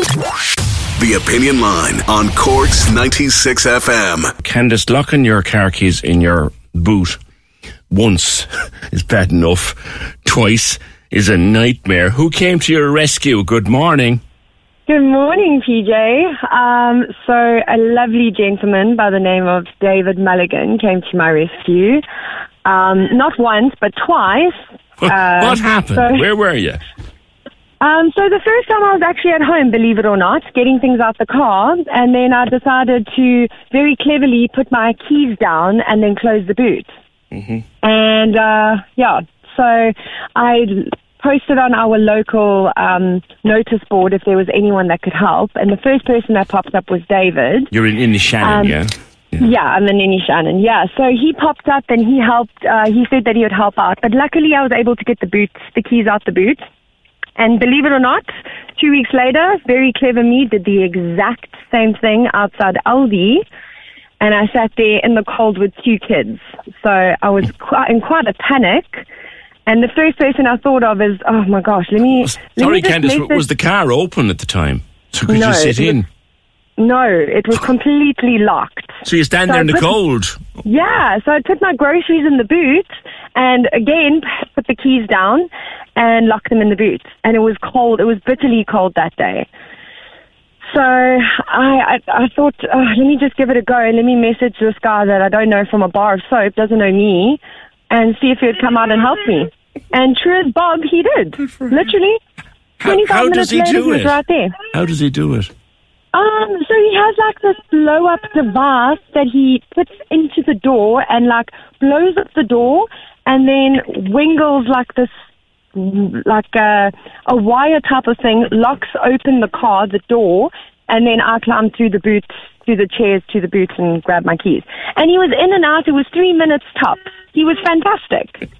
The Opinion Line on Cork's 96 FM. Candice, locking your car keys in your boot once is bad enough. Twice is a nightmare. Who came to your rescue? Good morning. Good morning, PJ. Um, so, a lovely gentleman by the name of David Mulligan came to my rescue. Um, not once, but twice. What, Uh, what happened? so- Where were you? Um, so the first time I was actually at home, believe it or not, getting things out the car, and then I decided to very cleverly put my keys down and then close the boot. And uh, yeah, so I posted on our local um, notice board if there was anyone that could help, and the first person that popped up was David. You're in, in the Shannon, Um, yeah? Yeah, I'm the Nini Shannon. Yeah, so he popped up and he helped. Uh, he said that he would help out, but luckily I was able to get the boots, the keys out the boot. And believe it or not, two weeks later, very clever me did the exact same thing outside Aldi, and I sat there in the cold with two kids. So I was quite, in quite a panic. And the first person I thought of is, oh my gosh, let me. let Sorry, me just Candice, make was the car open at the time? So could No, you sit it was- in? No, it was completely locked. So you stand so there in the cold. Yeah, so I put my groceries in the boot and again put the keys down and locked them in the boot. And it was cold. It was bitterly cold that day. So I, I, I thought, oh, let me just give it a go and let me message this guy that I don't know from a bar of soap, doesn't know me, and see if he'd come out and help me. And true as Bob, he did. Literally. How, 25 how minutes does he later, do he was it? right there. How does he do it? Um, so he has like this blow up device that he puts into the door and like blows up the door and then wingles like this like a, a wire type of thing, locks open the car, the door, and then I climb through the boots, through the chairs to the boots and grab my keys. And he was in and out, it was three minutes tops. He was fantastic.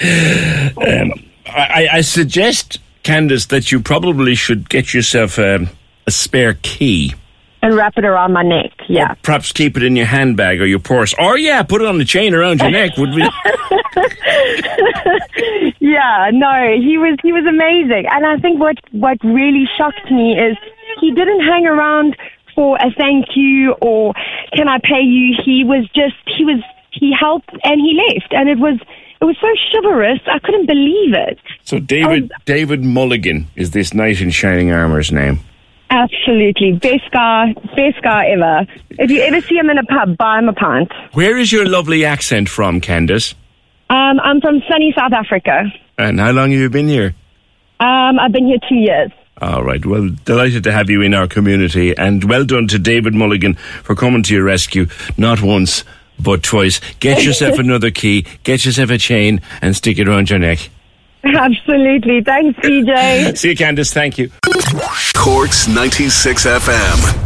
I, I suggest, Candice, that you probably should get yourself um, a spare key. And wrap it around my neck, yeah. Perhaps keep it in your handbag or your purse. Or, yeah, put it on the chain around your neck. Would be. Yeah, no, he was he was amazing, and I think what what really shocked me is he didn't hang around for a thank you or can I pay you. He was just he was he helped and he left, and it was it was so chivalrous. I couldn't believe it. So, David oh. David Mulligan is this knight in shining armour's name. Absolutely, best guy, best guy ever. If you ever see him in a pub, buy him a pint. Where is your lovely accent from, Candice? Um, I'm from sunny South Africa. And how long have you been here? Um, I've been here two years. All right. Well, delighted to have you in our community, and well done to David Mulligan for coming to your rescue, not once, but twice. Get yourself another key, get yourself a chain, and stick it around your neck. Absolutely, thanks, PJ. See you, Candice. Thank you. Cork's 96 FM.